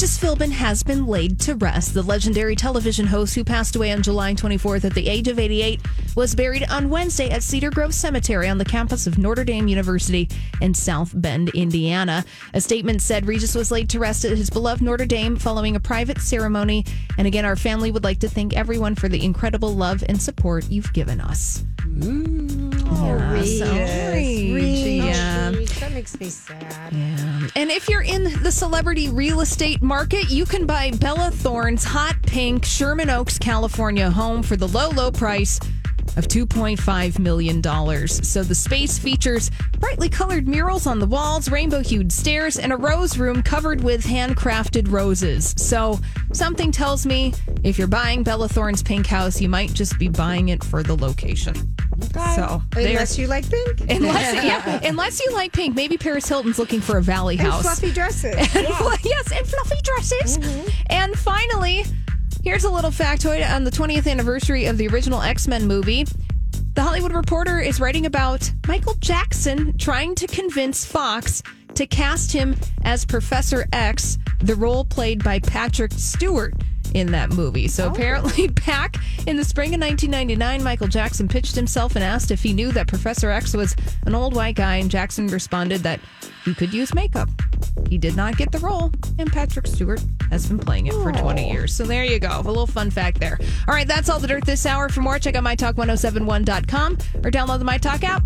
Regis Philbin has been laid to rest. The legendary television host who passed away on July 24th at the age of 88 was buried on Wednesday at Cedar Grove Cemetery on the campus of Notre Dame University in South Bend, Indiana. A statement said Regis was laid to rest at his beloved Notre Dame following a private ceremony. And again, our family would like to thank everyone for the incredible love and support you've given us. Makes me sad. Yeah. And if you're in the celebrity real estate market, you can buy Bella Thorne's hot pink Sherman Oaks, California home for the low, low price of $2.5 million. So the space features brightly colored murals on the walls, rainbow hued stairs, and a rose room covered with handcrafted roses. So something tells me if you're buying Bella Thorne's pink house, you might just be buying it for the location. Okay. So unless you like pink, unless yeah, unless you like pink, maybe Paris Hilton's looking for a valley and house, fluffy dresses. And, yeah. yes, and fluffy dresses. Mm-hmm. And finally, Here's a little factoid on the 20th anniversary of the original X Men movie. The Hollywood Reporter is writing about Michael Jackson trying to convince Fox to cast him as Professor X, the role played by Patrick Stewart in that movie. So oh. apparently, back in the spring of 1999, Michael Jackson pitched himself and asked if he knew that Professor X was an old white guy, and Jackson responded that he could use makeup. He did not get the role, and Patrick Stewart has been playing it for 20 years. So there you go. A little fun fact there. All right, that's all the dirt this hour. For more, check out mytalk1071.com or download the MyTalk app.